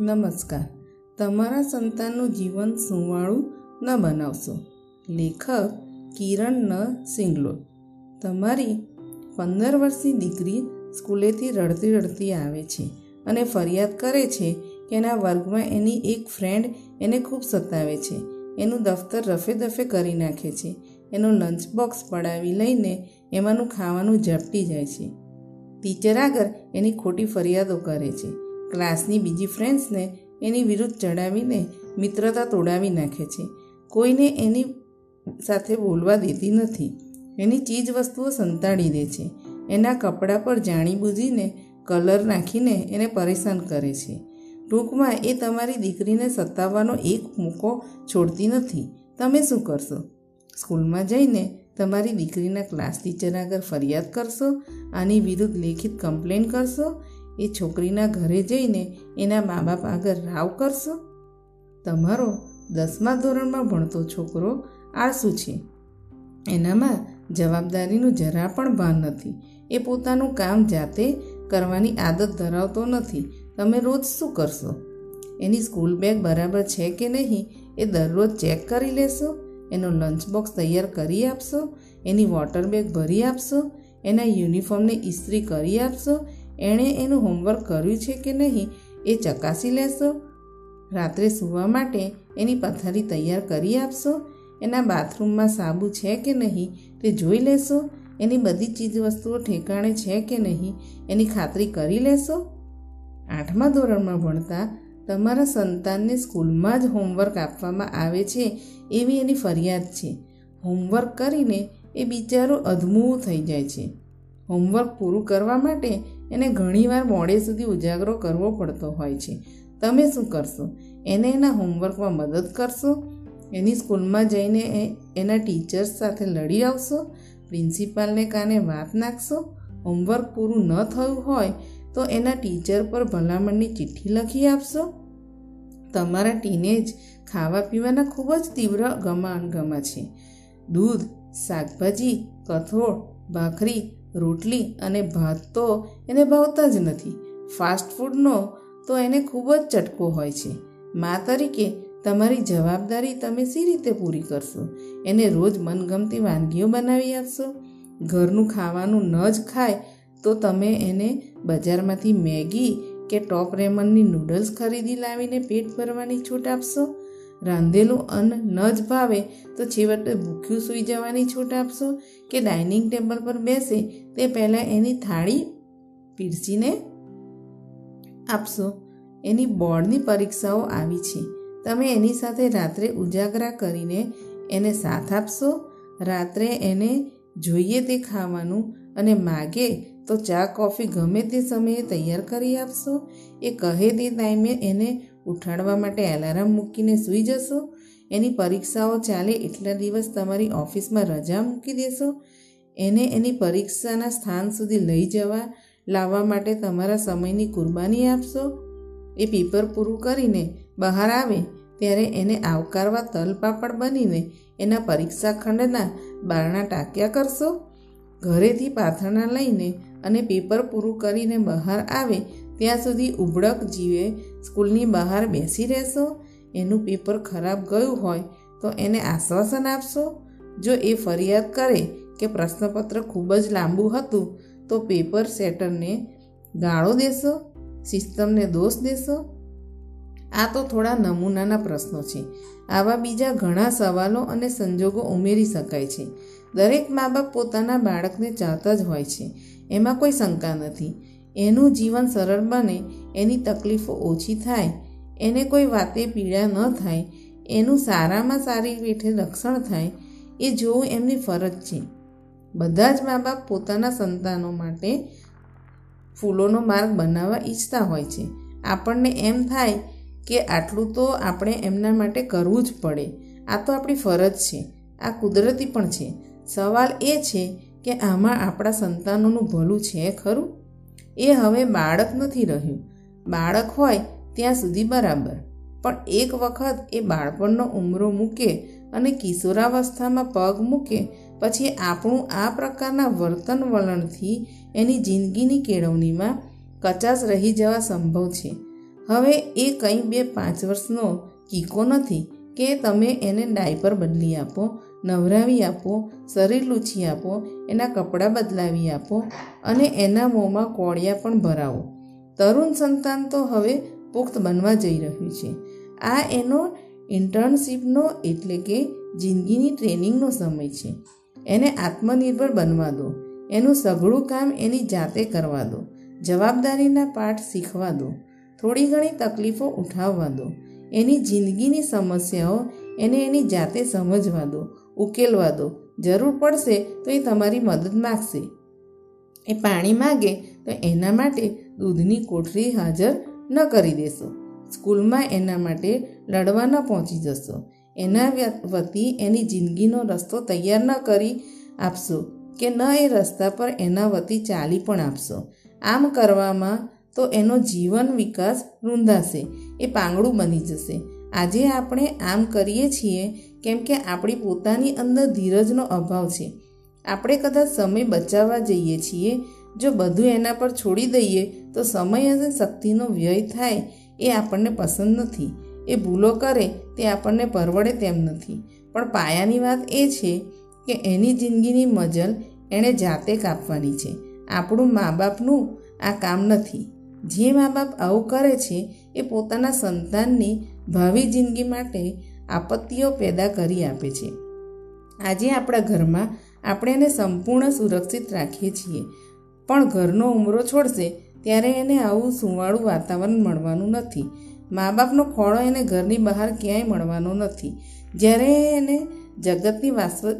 નમસ્કાર. તમારા સંતાનનું જીવન સુંવાળું ન બનાવશો. લેખક કિરણ ન સિંગલોલ તમારી પંદર વર્ષની દીકરી સ્કૂલેથી રડતી રડતી આવે છે અને ફરિયાદ કરે છે કે એના વર્ગમાં એની એક ફ્રેન્ડ એને ખૂબ સતાવે છે. એનું દફતર રફે દફે કરી નાખે છે. એનું લંચ બોક્સ પડાવી લઈને એમાંનું ખાવાનું ઝપટી જાય છે. ટીચર આગળ એની ખોટી ફરિયાદો કરે છે. ક્લાસની બીજી ફ્રેન્ડ્સને એની વિરુદ્ધ ચડાવીને મિત્રતા તોડાવી નાખે છે. કોઈને એની સાથે બોલવા દેતી નથી. એની ચીજ વસ્તુઓ સંતાડી દે છે. એના કપડાં પર જાણી બૂજીને કલર નાખીને એને પરેશાન કરે છે. ટૂંકમાં એ તમારી દીકરીને સતાવવાનો એક મોકો છોડતી નથી. તમે શું કરશો? સ્કૂલમાં જઈને તમારી દીકરીના ક્લાસ ટીચર આગળ ફરિયાદ કરશો? આની વિરુદ્ધ લેખિત કમ્પ્લેન કરશો? એ છોકરીના ઘરે જઈને એના મા બાપ આગળ રાવ કરશો? તમારો દસમા ધોરણમાં ભણતો છોકરો આળસુ છે? એનામાં જવાબદારીનું જરા પણ ભાન નથી. એ પોતાનું કામ જાતે કરવાની આદત ધરાવતો નથી. તમે રોજ શું કરશો? એની સ્કૂલ બેગ બરાબર છે કે નહીં એ દરરોજ ચેક કરી લેશો? એનો લંચ બોક્સ તૈયાર કરી આપશો? એની વોટર બેગ ભરી આપશો? એના યુનિફોર્મને ઇસ્ત્રી કરી આપશો? એણે એનું હોમવર્ક કર્યું છે કે નહીં એ ચકાસી લેશો. રાત્રે સૂવા માટે એની પથારી તૈયાર કરી આપશો. એના બાથરૂમમાં સાબુ છે કે નહીં તે જોઈ લેશો. એની બધી ચીજવસ્તુઓ ઠેકાણે છે કે નહીં એની ખાતરી કરી લેશો. આઠમા ધોરણમાં ભણતા તમારા સંતાનને સ્કૂલમાં જ હોમવર્ક આપવામાં આવે છે એવી એની ફરિયાદ છે. હોમવર્ક કરીને એ બિચારો અધમું થઈ જાય છે. હોમવર્ક પૂરું કરવા માટે એને ઘણીવાર મોડે સુધી ઉજાગરો કરવો પડતો હોય છે. તમે શું કરશો? એને એના હોમવર્કમાં મદદ કરશો? એની સ્કૂલમાં જઈને એના ટીચર્સ સાથે લડી આવશો? પ્રિન્સિપાલને કાને વાત નાખશો? હોમવર્ક પૂરું ન થયું હોય તો એના ટીચર પર ભલામણની ચિઠ્ઠી લખી આપશો? તમારા ટીનેજ ખાવા પીવાના ખૂબ જ તીવ્ર ગમા અણગમા છે. દૂધ, શાકભાજી, કઠોળ, ભાખરી રોટલી અને ભાત તો એને ભાવતા જ નથી. ફાસ્ટ ફૂડનો તો એને ખૂબ જ ચટકો હોય છે. મા તરીકે તમારી જવાબદારી તમે સી રીતે પૂરી કરશો? એને રોજ મનગમતી વાનગીઓ બનાવી આપશો? ઘરનું ખાવાનું ન જ ખાય તો તમે એને બજારમાંથી મેગી કે ટોપ રેમનની નૂડલ્સ ખરીદી લાવીને પેટ ભરવાની છૂટ આપશો? રાંધેલું અન્ન ન જ ભાવે, તો છેવટે ભૂખ્યું સૂઈ જવાની છૂટ આપશો કે ડાઇનિંગ ટેબલ પર બેસે તે પહેલાં એની થાળી પીરસીને આપશો. એની બોર્ડની પરીક્ષાઓ આવી છે. તમે એની સાથે રાત્રે ઉજાગરા કરીને એને સાથ આપશો. રાત્રે એને જોઈએ તે ખાવાનું અને માગે તો ચા, કોફી ગમે તે સમયે તૈયાર કરી આપશો. એ કહે તે ટાઈમે એને ઉઠાડવા માટે એલાર્મ મૂકીને સૂઈ જશો. એની પરીક્ષાઓ ચાલે એટલા દિવસ તમારી ઓફિસમાં રજા મૂકી દેશો. એને એની પરીક્ષાના સ્થાન સુધી લઈ જવા, લાવવા માટે તમારા સમયની કુરબાની આપશો. એ પેપર પૂરું કરીને બહાર આવે ત્યારે એને આવકારવા તલપાપડ બનીને એના પરીક્ષા ખંડના બારણા ટાંક્યા કરશો. ઘરેથી પાથરણા લઈને અને પેપર પૂરું કરીને બહાર આવે ત્યાં સુધી ઉબળક જીવે સ્કૂલની બહાર બેસી રહેશો, એનું પેપર ખરાબ ગયું હોય તો એને આશ્વાસન આપશો. જો એ ફરિયાદ કરે કે પ્રશ્નપત્ર ખૂબ જ લાંબુ હતું, તો પેપર સેટરને ગાળો દેશો, સિસ્ટમને દોષ દેશો. આ તો થોડા નમૂનાના પ્રશ્નો છે. આવા બીજા ઘણા સવાલો અને સંજોગો ઉમેરી શકાય છે. દરેક મા બાપ પોતાના બાળકને ચાહતા જ હોય છે. એમાં કોઈ શંકા નથી. એનું જીવન સરળ બને, એની તકલીફો ઓછી થાય, એને કોઈ વાતે પીડા ન થાય, એનું સારામાં સારી રીતે રક્ષણ થાય, એ જોવું એમની ફરજ છે. બધા જ મા બાપ પોતાના સંતાનો માટે ફૂલોનો માર્ગ બનાવવા ઈચ્છતા હોય છે. આપણને એમ થાય કે આટલું તો આપણે એમના માટે કરવું જ પડે. આ તો આપણી ફરજ છે. આ કુદરતી પણ છે. સવાલ એ છે કે આમાં આપણા સંતાનોનું ભલું છે ખરું? એ હવે બાળક નથી રહ્યું. બાળક હોય ત્યાં સુધી બરાબર. પણ એક વખત એ બાળપણનો ઉમરો મૂકે અને કિશોરાવસ્થામાં પગ મૂકે, પછી આપણું આ પ્રકારના વર્તન વલણથી એની જિંદગીની કેળવણીમાં કચાશ રહી જવા સંભવ છે. હવે એ કંઈ બે પાંચ વર્ષનો કીકો નથી કે તમે એને ડાયપર બદલી આપો નવરાવી આપો, શરીર લૂછી આપો, એના કપડાં બદલાવી આપો અને એના મોંમાં કોળિયા પણ ભરાવો. તરુણ સંતાન તો હવે પુખ્ત બનવા જઈ રહ્યું છે. આ એનો ઇન્ટર્નશીપનો એટલે કે જિંદગીની ટ્રેનિંગનો સમય છે. એને આત્મનિર્ભર બનવા દો. એનું સઘળું કામ એની જાતે કરવા દો. જવાબદારીના પાઠ શીખવા દો. થોડી ઘણી તકલીફો ઉઠાવવા દો. એની જિંદગીની સમસ્યાઓ એને એની જાતે સમજવા દો. ઉકેલવા દો. જરૂર પડશે તો એ તમારી મદદ માગશે. એ પાણી માગે તો એના માટે દૂધની કોઠરી હાજર ન કરી દેશો. સ્કૂલમાં એના માટે લડવા ન પહોંચી જશો. એના વતી એની જિંદગીનો રસ્તો તૈયાર ન કરી આપશો કે ન એ રસ્તા પર એના વતી ચાલી પણ આપશો. આમ કરવામાં તો એનો જીવન વિકાસ રૂંધાશે. એ પાંગડું બની જશે. આજે આપણે આમ કરીએ છીએ કેમ કે આપણી પોતાની અંદર ધીરજનો અભાવ છે. આપણે કદાચ સમય બચાવવા જઈએ છીએ, જો બધું એના પર છોડી દઈએ, તો સમય અને શક્તિનો વ્યય થાય એ આપણને પસંદ નથી. એ ભૂલો કરે તે આપણને પરવડે તેમ નથી. પણ પાયાની વાત એ છે કે એની જિંદગીની મજલ એણે જાતે કાપવાની છે. આપણું મા બાપનું આ કામ નથી. જે મા બાપ આવું કરે છે એ પોતાના સંતાનની ભાવિ જિંદગી માટે આપત્તિઓ પેદા કરી આપે છે. આજે આપણા ઘરમાં આપણે એને સંપૂર્ણ સુરક્ષિત રાખીએ છીએ. પણ ઘરનો ઉમરો છોડશે ત્યારે એને આવું સુંવાળું વાતાવરણ મળવાનું નથી. મા બાપનો ખોળો એને ઘરની બહાર ક્યાંય મળવાનો નથી. જ્યારે એને જગતની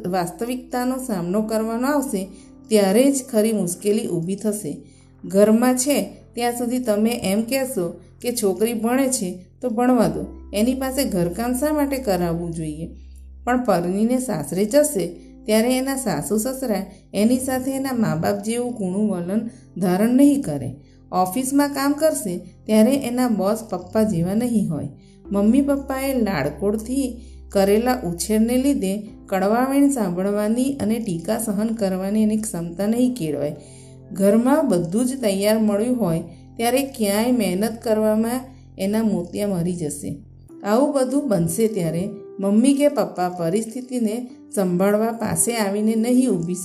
વાસ્તવિકતાનો સામનો કરવાનો આવશે, ત્યારે જ ખરી મુશ્કેલી ઊભી થશે. ઘરમાં છે, ત્યાં સુધી તમે એમ કહેશો કે છોકરી ભણે છે તો ભણવા દો. એની પાસે ઘરકામ શા માટે કરાવવું જોઈએ? પણ પરણીને સાસરે જશે ત્યારે એના સાસુ સસરા એની સાથે એના મા બાપ જેવું કૂણું વલણ ધારણ નહીં કરે. ઓફિસમાં કામ કરશે ત્યારે એના બોસ પપ્પા જેવા નહીં હોય. મમ્મી પપ્પાએ લાડકોડથી કરેલા ઉછેરને લીધે કડવાવેણ સાંભળવાની અને ટીકા સહન કરવાની એની ક્ષમતા નહીં કેળવાય. ઘરમાં બધું જ તૈયાર મળ્યું હોય ત્યારે ક્યાંય મહેનત કરવામાં એના મોતિયા મરી જશે. આવું બધું બનશે ત્યારે મમ્મી કે પપ્પા પરિસ્થિતિને સંભાળવા પાસે આવીને નહીં ઊભી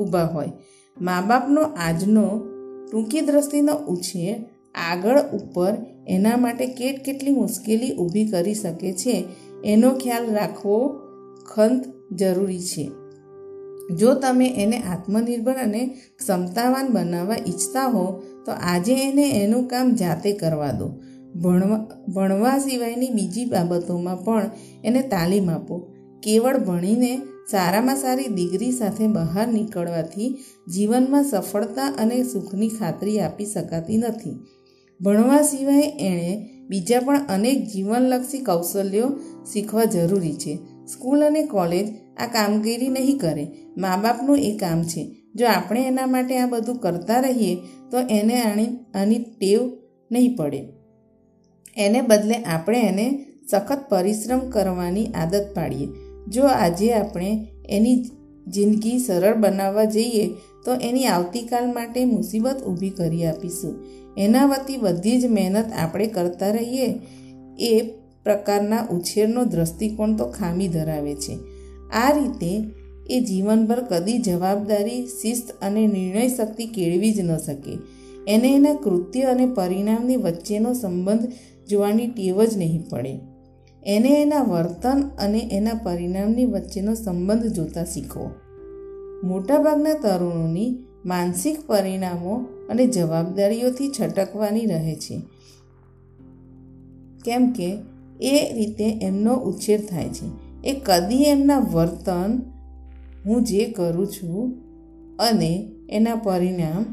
ઊભા હોય. મા બાપનો આજનો ટૂંકી દ્રષ્ટિનો ઉછેર આગળ ઉપર એના માટે કેટ કેટલી મુશ્કેલી ઊભી કરી શકે છે, એનો ખ્યાલ રાખવો ખંત જરૂરી છે. જો તમે એને આત્મનિર્ભર અને ક્ષમતાવાન બનાવવા ઈચ્છતા હો તો આજે એને એનું કામ જાતે કરવા દો. ભણવા ભણવા સિવાયની બીજી બાબતોમાં પણ એને તાલીમ આપો. કેવળ ભણીને સારામાં સારી ડિગ્રી સાથે બહાર નીકળવાથી જીવનમાં સફળતા અને સુખની ખાતરી આપી શકાતી નથી. ભણવા સિવાય એણે બીજા પણ અનેક જીવનલક્ષી કૌશલ્યો શીખવા જરૂરી છે. સ્કૂલ અને કોલેજ આ કામગીરી નહીં કરે. મા બાપનું એ કામ છે. જો આપણે એના માટે આ બધું કરતા રહીએ, તો એને આની આની ટેવ નહીં પડે. એને બદલે આપણે એને સખત પરિશ્રમ કરવાની આદત પાડીએ. જો આજે આપણે એની જિંદગી સરળ બનાવવા જઈએ, તો એની આવતીકાલ માટે મુસીબત ઊભી કરી આપીશું. એના વતી બધી જ મહેનત આપણે કરતા રહીએ, એ પ્રકારના ઉછેરનો દ્રષ્ટિકોણ તો ખામી ધરાવે છે. આ રીતે એ જીવનભર કદી જવાબદારી, શિસ્ત અને નિર્ણય શક્તિ કેળવી જ ન શકે. એને એના કૃત્ય અને પરિણામની વચ્ચેનો સંબંધ જોવાની ટેવ જ નહીં પડે. એને એના વર્તન અને એના પરિણામની વચ્ચેનો સંબંધ જોતા શીખો. મોટાભાગના તરુણોની માનસિક પરિણામો અને જવાબદારીઓથી છટકવાની રહે છે. કેમ કે એ રીતે એમનો ઉછેર થાય છે. એ કદી એમના વર્તન હું જે કરું છું અને એના પરિણામ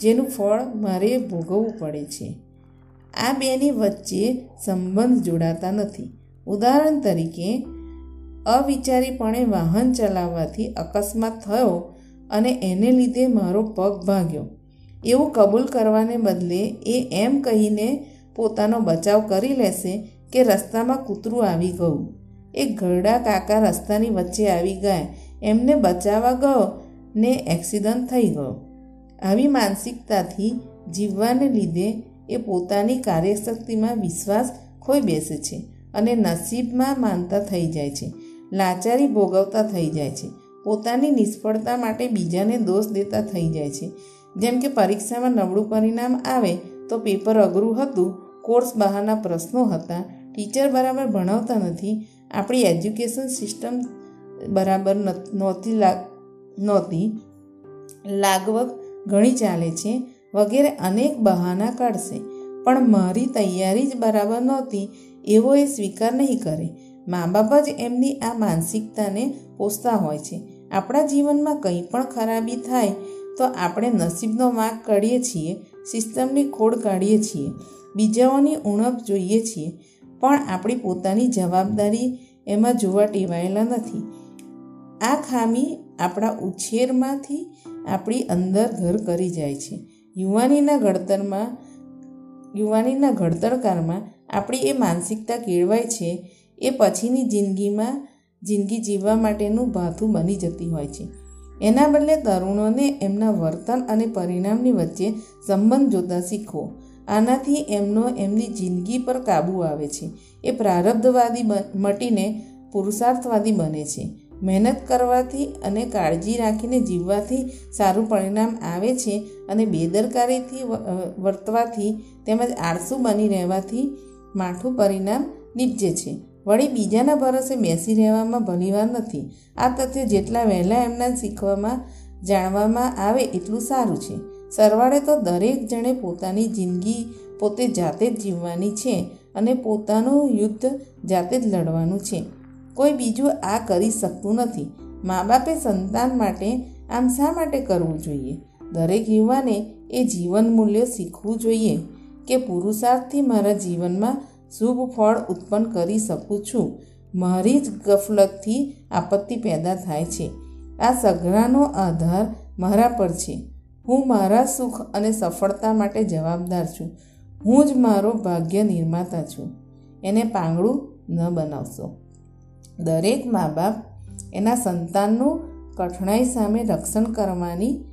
જેનું ફળ મારે ભોગવવું પડે છે. આ બેની વચ્ચે સંબંધ જોડાતા નથી. ઉદાહરણ તરીકે, અવિચારીપણે વાહન ચલાવવાથી અકસ્માત થયો અને એને લીધે મારો પગ ભાગ્યો. એવું કબૂલ કરવાને બદલે એ એમ કહીને પોતાનો બચાવ કરી લેશે કે રસ્તામાં કૂતરું આવી ગયું. એ ઘરડા કાકા રસ્તાની વચ્ચે આવી ગયા. એમને બચાવવા ગયો ને એક્સિડન્ટ થઈ ગયો. આવી માનસિકતાથી જીવવાને લીધે એ પોતાની કાર્યશક્તિમાં વિશ્વાસ ખોઈ બેસે છે અને નસીબમાં માનતા થઈ જાય છે, લાચારી ભોગવતા થઈ જાય છે, પોતાની નિષ્ફળતા માટે બીજાને દોષ દેતા થઈ જાય છે. જેમ કે પરીક્ષામાં નબળું પરિણામ આવે તો પેપર અઘરું હતું, કોર્સ બહારના પ્રશ્નો હતા, ટીચર બરાબર ભણાવતા નથી, આપણી એજ્યુકેશન સિસ્ટમ બરાબર નહોતી લાગ નહોતી લાગવગ ઘણી ચાલે છે, વગેરે અનેક બહાના કાઢશે. પણ મારી તૈયારી જ બરાબર નહોતી, એવો એ સ્વીકાર નહીં કરે. મા બાપ જ એમની આ માનસિકતાને પોષતા હોય છે. આપણા જીવનમાં કંઈ પણ ખરાબી થાય, તો આપણે નસીબનો માર્ગ કાઢીએ છીએ, સિસ્ટમની ખોડ કાઢીએ છીએ, બીજાઓની ઉણપ જોઈએ છીએ. પણ આપણી પોતાની જવાબદારી એમાં જોવા ટેવાયેલા નથી. આ ખામી આપણા ઉછેરમાંથી આપણી અંદર ઘર કરી જાય છે. યુવાનીના ઘડતરમાં, યુવાનીના ઘડતરકારમાં આપણી એ માનસિકતા કેળવાય છે, એ પછીની જિંદગીમાં, જિંદગી જીવવા માટેનું ભાથું બની જતી હોય છે. એના બદલે તરુણોને એમના વર્તન અને પરિણામની વચ્ચે સંબંધ જોતા શીખવો. આનાથી એમનો એમની જિંદગી પર કાબૂ આવે છે. એ પ્રારબ્ધવાદી મટીને પુરુષાર્થવાદી બને છે. મહેનત કરવાથી અને કાળજી રાખીને જીવવાથી સારું પરિણામ આવે છે અને બેદરકારીથી વર્તવાથી તેમજ આળસુ બની રહેવાથી માઠું પરિણામ નીપજે છે. વળી બીજાના ભરોસે બેસી રહેવામાં ભલીવાર નથી. આ તથ્ય જેટલા વહેલા એમના શીખવામાં, જાણવામાં આવે એટલું સારું છે. સરવાળે તો દરેક જણે પોતાની જિંદગી પોતે જાતે જ જીવવાની છે અને પોતાનું યુદ્ધ જાતે જ લડવાનું છે. કોઈ બીજું આ કરી શકતું નથી. મા બાપે સંતાન માટે આમ શા માટે કરવું જોઈએ? દરેક યુવાને એ જીવન મૂલ્ય શીખવું જોઈએ કે પુરુષાર્થથી મારા જીવનમાં શુભ ફળ ઉત્પન્ન કરી શકું છું. મારી જ ગફલતથી આપત્તિ પેદા થાય છે. આ સઘળાનો આધાર મારા પર છે. હું મારા સુખ અને સફળતા માટે જવાબદાર છું. હું જ મારો ભાગ્ય નિર્માતા છું. એને પાંગડું ન બનાવશો. દરેક મા બાપ એના સંતાનનું કઠણાઈ સામે રક્ષણ કરવાની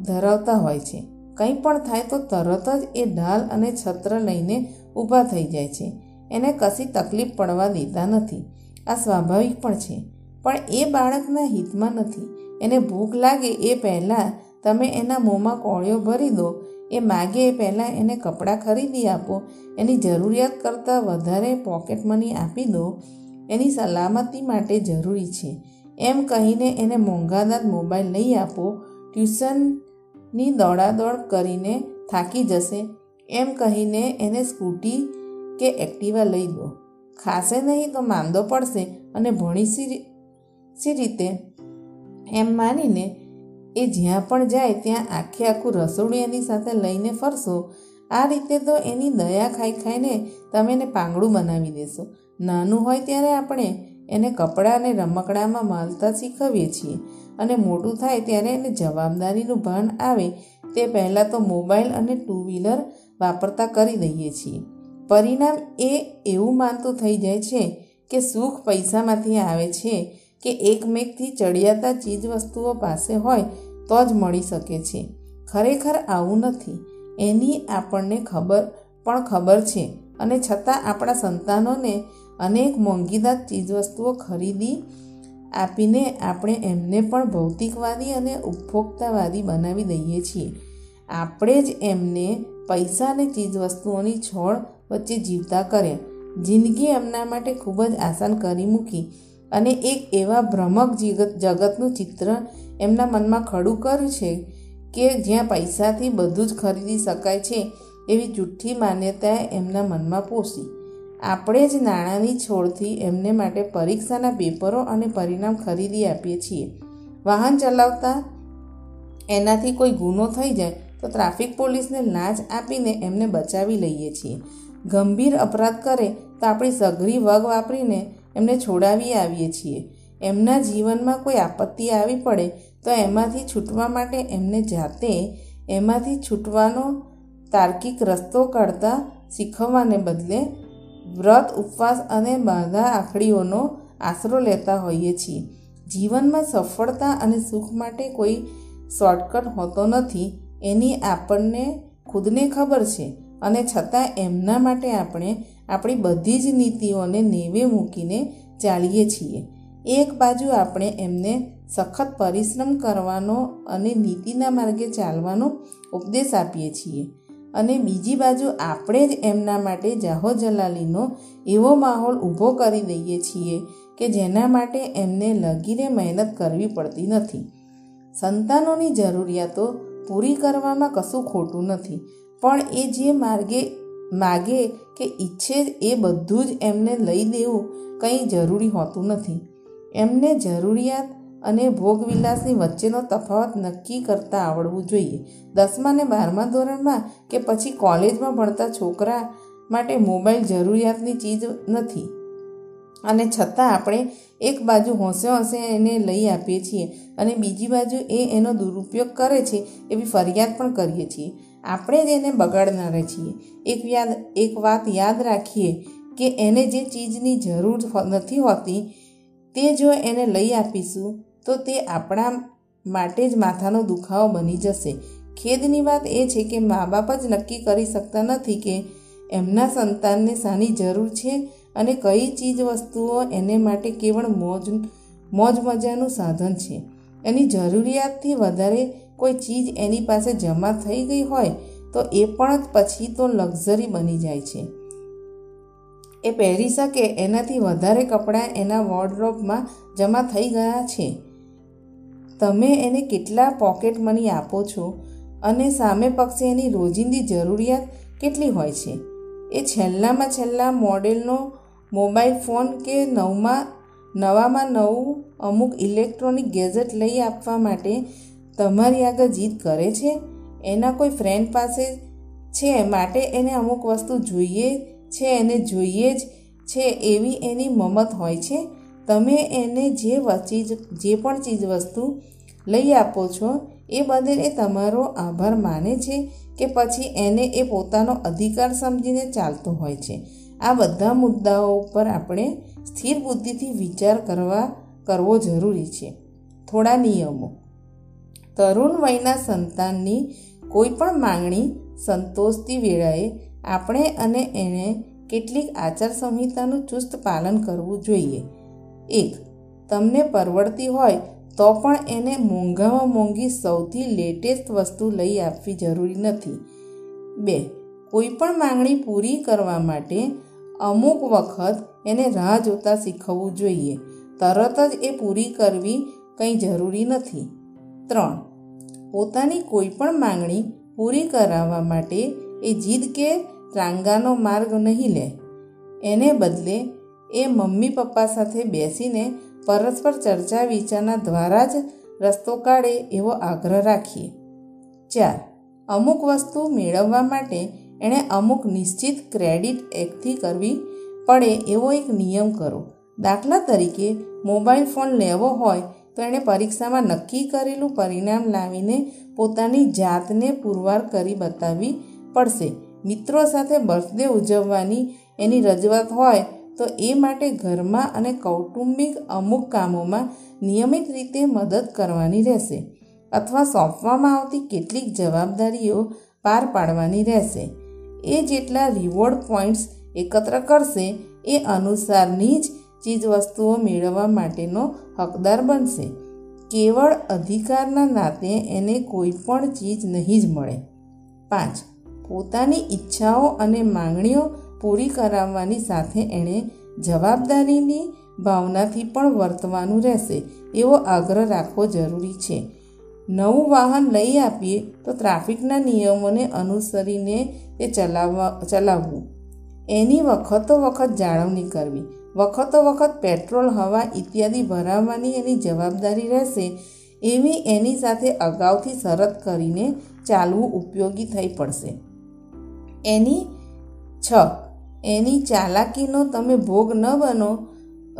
ધરાવતા હોય છે. કંઈ પણ થાય તો તરત જ એ ઢાલ અને છત્ર લઈને ઊભા થઈ જાય છે. એને કશી તકલીફ પડવા દેતા નથી. આ સ્વાભાવિક પણ છે. પણ એ બાળકના હિતમાં નથી. એને ભૂખ લાગે એ પહેલાં તમે એના મોંમાં કોળિયો ભરી દો. એ માગે એ પહેલાં એને કપડાં ખરીદી આપો. એની જરૂરિયાત કરતાં વધારે પોકેટ મની આપી દો. એની સલામતી માટે જરૂરી છે. એમ કહીને એને મોંઘાદાર મોબાઈલ નહીં આપો, ટ્યુશનની દોડાદોડ કરીને થાકી જશે. એમ કહીને એને સ્કૂટી કે એક્ટિવા લઈ દો. ખાશે નહીં તો માંદો પડશે અને ભણી સી રીતે? એમ માનીને એ જ્યાં પણ જાય ત્યાં આખે આખું રસોડું એની સાથે લઈને ફરશો. આ રીતે તો એની દયા ખાઈ ખાઈને તમે એને પાંગડું બનાવી દેશો. નાનું હોય ત્યારે આપણે એને કપડાં અને રમકડામાં માલતા શીખવીએ છીએ અને મોટું થાય ત્યારે એને જવાબદારીનું ભાન આવે તે પહેલાં તો મોબાઈલ અને ટુ વ્હીલર વાપરતા કરી દઈએ છીએ. પરિણામ એ એવું માનતું થઈ જાય છે કે સુખ પૈસામાંથી આવે છે કે એકમેકથી ચડિયાતા ચીજ વસ્તુઓ પાસે હોય તો જ મળી શકે છે. ખરેખર આવું નથી. એની આપણને ખબર પણ ખબર છે અને છતાં આપણા સંતાનોને અનેક મોંઘીદાર ચીજવસ્તુઓ ખરીદી આપીને આપણે એમને પણ ભૌતિકવાદી અને ઉપભોક્તાવાદી બનાવી દઈએ છીએ. આપણે જ એમને પૈસા અને ચીજવસ્તુઓની છોડ વચ્ચે જીવતા કર્યા. જિંદગી એમના માટે ખૂબ જ આસાન કરી મૂકી અને એક એવા ભ્રમક જગત જગતનું ચિત્ર એમના મનમાં ખડું કર્યું છે કે જ્યાં પૈસાથી બધું જ ખરીદી શકાય છે એવી જુઠ્ઠી માન્યતાએ એમના મનમાં પોષી. આપણે જ નાણાંની છોડથી એમને માટે પરીક્ષાના પેપરો અને પરિણામ ખરીદી આપીએ છીએ. વાહન ચલાવતા એનાથી કોઈ ગુનો થઈ જાય તો ટ્રાફિક પોલીસને લાંચ આપીને એમને બચાવી લઈએ છીએ. ગંભીર અપરાધ કરે તો આપણી સઘળી વગ વાપરીને એમને છોડાવી આવીએ છીએ. એમના જીવનમાં કોઈ આપત્તિ આવી પડે તો એમાંથી છૂટવા માટે એમને જાતે એમાંથી છૂટવાનો તાર્કિક રસ્તો કાઢતા શીખવવાને બદલે વ્રત, ઉપવાસ અને બાધા આખડીઓનો આશરો લેતા હોઈએ છીએ. જીવનમાં સફળતા અને સુખ માટે કોઈ શોર્ટકટ હોતો નથી. એની આપણને ખુદને ખબર છે અને છતાં એમના માટે આપણે આપણી બધી જ નીતિઓને નેવે મૂકીને ચાલીએ છીએ. એક બાજુ આપણે એમને સખત પરિશ્રમ કરવાનો અને નીતિના માર્ગે ચાલવાનો ઉપદેશ આપીએ છીએ. અને બીજી બાજુ આપણે જ એમના માટે જાહો જલાલીનો એવો માહોલ ઊભો કરી દઈએ છીએ કે જેના માટે એમને લગીને મહેનત કરવી પડતી નથી. સંતાનોની જરૂરિયાતો પૂરી કરવામાં કશું ખોટું નથી, પણ એ જે માર્ગે માગે કે ઈચ્છે એ બધું જ એમને લઈ દેવું કંઈ જરૂરી હોતું નથી. એમને જરૂરિયાત અને ભોગવિલાસની વચ્ચેનો તફાવત નક્કી કરતાં આવડવું જોઈએ. દસમા ને બારમા ધોરણમાં કે પછી કોલેજમાં ભણતા છોકરા માટે મોબાઈલ જરૂરિયાતની ચીજ નથી. અને છતાં આપણે એક બાજુ હોંશે હોંશે એને લઈ આપીએ છીએ અને બીજી બાજુ એ એનો દુરુપયોગ કરે છે એવી ફરિયાદ પણ કરીએ છીએ. આપણે જ એને બગાડનારા છીએ. એક યાદ, એક વાત યાદ રાખીએ કે એને જે ચીજની જરૂર નથી હોતી તે જો એને લઈ આપીશું તો તે આપણા માટે જ માથાનો દુખાવો બની જશે. ખેદની વાત એ છે કે મા બાપ જ નક્કી કરી શકતા નથી કે એમના સંતાનને શાની જરૂર છે અને કઈ ચીજ વસ્તુઓ એને માટે કેવળ મોજ મોજ મજાનું સાધન છે. એની જરૂરિયાતથી વધારે કોઈ ચીજ એની પાસે જમા થઈ ગઈ હોય તો એ પણ પછી તો લક્ઝરી બની જાય છે. એ પહેરી શકે એનાથી વધારે કપડાં એના વોર્ડરોબમાં જમા થઈ ગયા છે. તમે એને કેટલા પોકેટ મની આપો છો અને સામે પક્ષે એની રોજિંદી જરૂરિયાત કેટલી હોય છે? એ છેલ્લામાં છેલ્લા મોડેલનો મોબાઈલ ફોન કે નવમાં, નવામાં નવું અમુક ઇલેક્ટ્રોનિક ગેજેટ લઈ આપવા માટે તમારી આગળ જીદ કરે છે? એના કોઈ ફ્રેન્ડ પાસે છે માટે એને અમુક વસ્તુ જોઈએ છે, એને જોઈએ જ છે એવી એની મમત હોય છે? તમે એને જે ચીજ જે પણ ચીજ વસ્તુ લઈ આપો છો, એ બદલ એ તમારો આભાર માને છે કે પછી એને એ પોતાનો અધિકાર સમજીને ચાલતો હોય છે. આ બધા મુદ્દાઓ ઉપર આપણે સ્થિર બુદ્ધિથી વિચાર કરવા, કરવો જરૂરી છે. થોડા નિયમો. તરુણ વયના સંતાનની કોઈ પણ માંગણી સંતોષતી વેળાએ આપણે અને એણે કેટલીક આચાર સંહિતાનું ચુસ્ત પાલન કરવું જોઈએ. એક તમને પરવડતી હોય તો પણ એને મોંઘામાં મોંઘી સૌથી લેટેસ્ટ વસ્તુ લઈ આપવી જરૂરી નથી. બે કોઈ પણ માંગણી પૂરી કરવા માટે અમુક વખત એને રાહ જોતા શીખવવું જોઈએ. તરત જ એ પૂરી કરવી કંઈ જરૂરી નથી. ત્રણ, પોતાની કોઈ પણ માંગણી પૂરી કરાવવા માટે એ જીદ કે રાંગાનો માર્ગ નહીં લે. એને બદલે એ મમ્મી પપ્પા સાથે બેસીને પરસ્પર ચર્ચા વિચારના દ્વારા જ રસ્તો કાઢે એવો આગ્રહ રાખીએ ચાર, અમુક વસ્તુ મેળવવા માટે એણે અમુક નિશ્ચિત ક્રેડિટ એકથી કરવી પડે એવો એક નિયમ કરો. દાખલા તરીકે, મોબાઈલ ફોન લેવો હોય તો એણે પરીક્ષામાં નક્કી કરેલું પરિણામ લાવીને પોતાની જાતને પુરવાર કરી બતાવવી પડશે. મિત્રો સાથે બર્થડે ઉજવવાની એની રજૂઆત હોય તો એ માટે ઘરમાં અને કૌટુંબિક અમુક કામોમાં નિયમિત રીતે મદદ કરવાની રહેશે અથવા સોંપવામાં આવતી કેટલીક જવાબદારીઓ પાર પાડવાની રહેશે. એ જેટલા રિવોર્ડ પોઈન્ટ્સ એકત્ર કરશે, એ અનુસારની જ ચીજવસ્તુઓ મેળવવા માટેનો હકદાર બનશે. કેવળ અધિકારના નાતે એને કોઈ પણ ચીજ નહીં જ મળે. પાંચ, પોતાની ઈચ્છાઓ અને માંગણીઓ પૂરી કરાવવાની સાથે એણે જવાબદારીની ભાવનાથી પણ વર્તવાનું રહેશે, એવો આગ્રહ રાખવો જરૂરી છે. નવું વાહન લઈ આપીએ તો ટ્રાફિકના નિયમોને અનુસરીને તે ચલાવવા, ચલાવવું. એની વખતો વખત જાળવણી કરવી. વખતો વખત પેટ્રોલ, હવા ઇત્યાદિ ભરાવવાની એની જવાબદારી રહેશે, એવી એની સાથે અગાઉથી શરત કરીને ચાલવું ઉપયોગી થઈ પડશે. એની છ એની ચાલાકીનો તમે ભોગ ન બનો,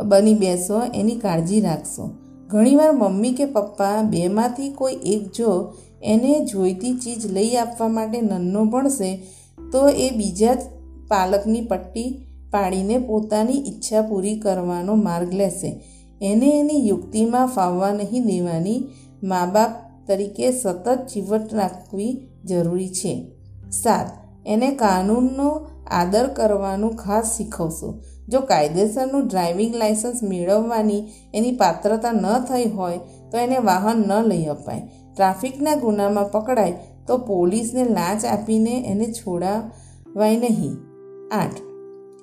બની બેસો, એની કાળજી રાખશો. ઘણીવાર મમ્મી કે પપ્પા બેમાંથી કોઈ એક જો એને જોઈતી ચીજ લઈ આપવા માટે નન્નો ભણશે, તો એ બીજા જ પાલકની પટ્ટી પાડીને પોતાની ઈચ્છા પૂરી કરવાનો માર્ગ લેશે. એને એની યુક્તિમાં ફાવવા નહીં દેવાની મા બાપ તરીકે સતત ચીવટ રાખવી જરૂરી છે. સાત, એને કાનૂનનો આદર કરવાનું ખાસ શીખવશો. જો કાયદેસરનું ડ્રાઇવિંગ લાયસન્સ મેળવવાની એની પાત્રતા ન થઈ હોય, તો એને વાહન ન લઈ અપાય. ટ્રાફિકના ગુનામાં પકડાય, તો પોલીસને લાંચ આપીને એને છોડાવાય નહીં. આઠ.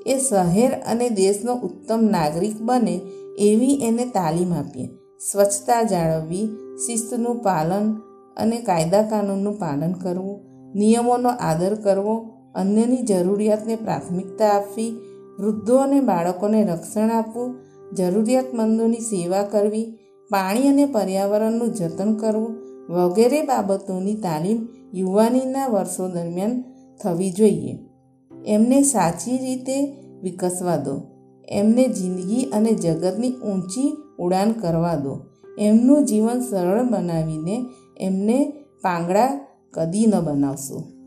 એ શહેર અને દેશનો ઉત્તમ નાગરિક બને એવી એને તાલીમ આપીએ. સ્વચ્છતા જાળવવી, શિસ્તનું પાલન અને કાયદા કાનૂનનું પાલન કરવું, નિયમોનો આદર કરવો અન્યની જરૂરિયાતને પ્રાથમિકતા આપવી, વૃદ્ધો અને બાળકોને રક્ષણ આપવું, જરૂરિયાતમંદોની સેવા કરવી, પાણી અને પર્યાવરણનું જતન કરવું વગેરે બાબતોની તાલીમ યુવાનીના વર્ષો દરમિયાન થવી જોઈએ. એમને સાચી રીતે વિકસવા દો. એમને જિંદગી અને જગતની ઊંચી ઉડાન કરવા દો. એમનું જીવન સરળ બનાવીને એમને પાંગડા કદી ન બનાવશો.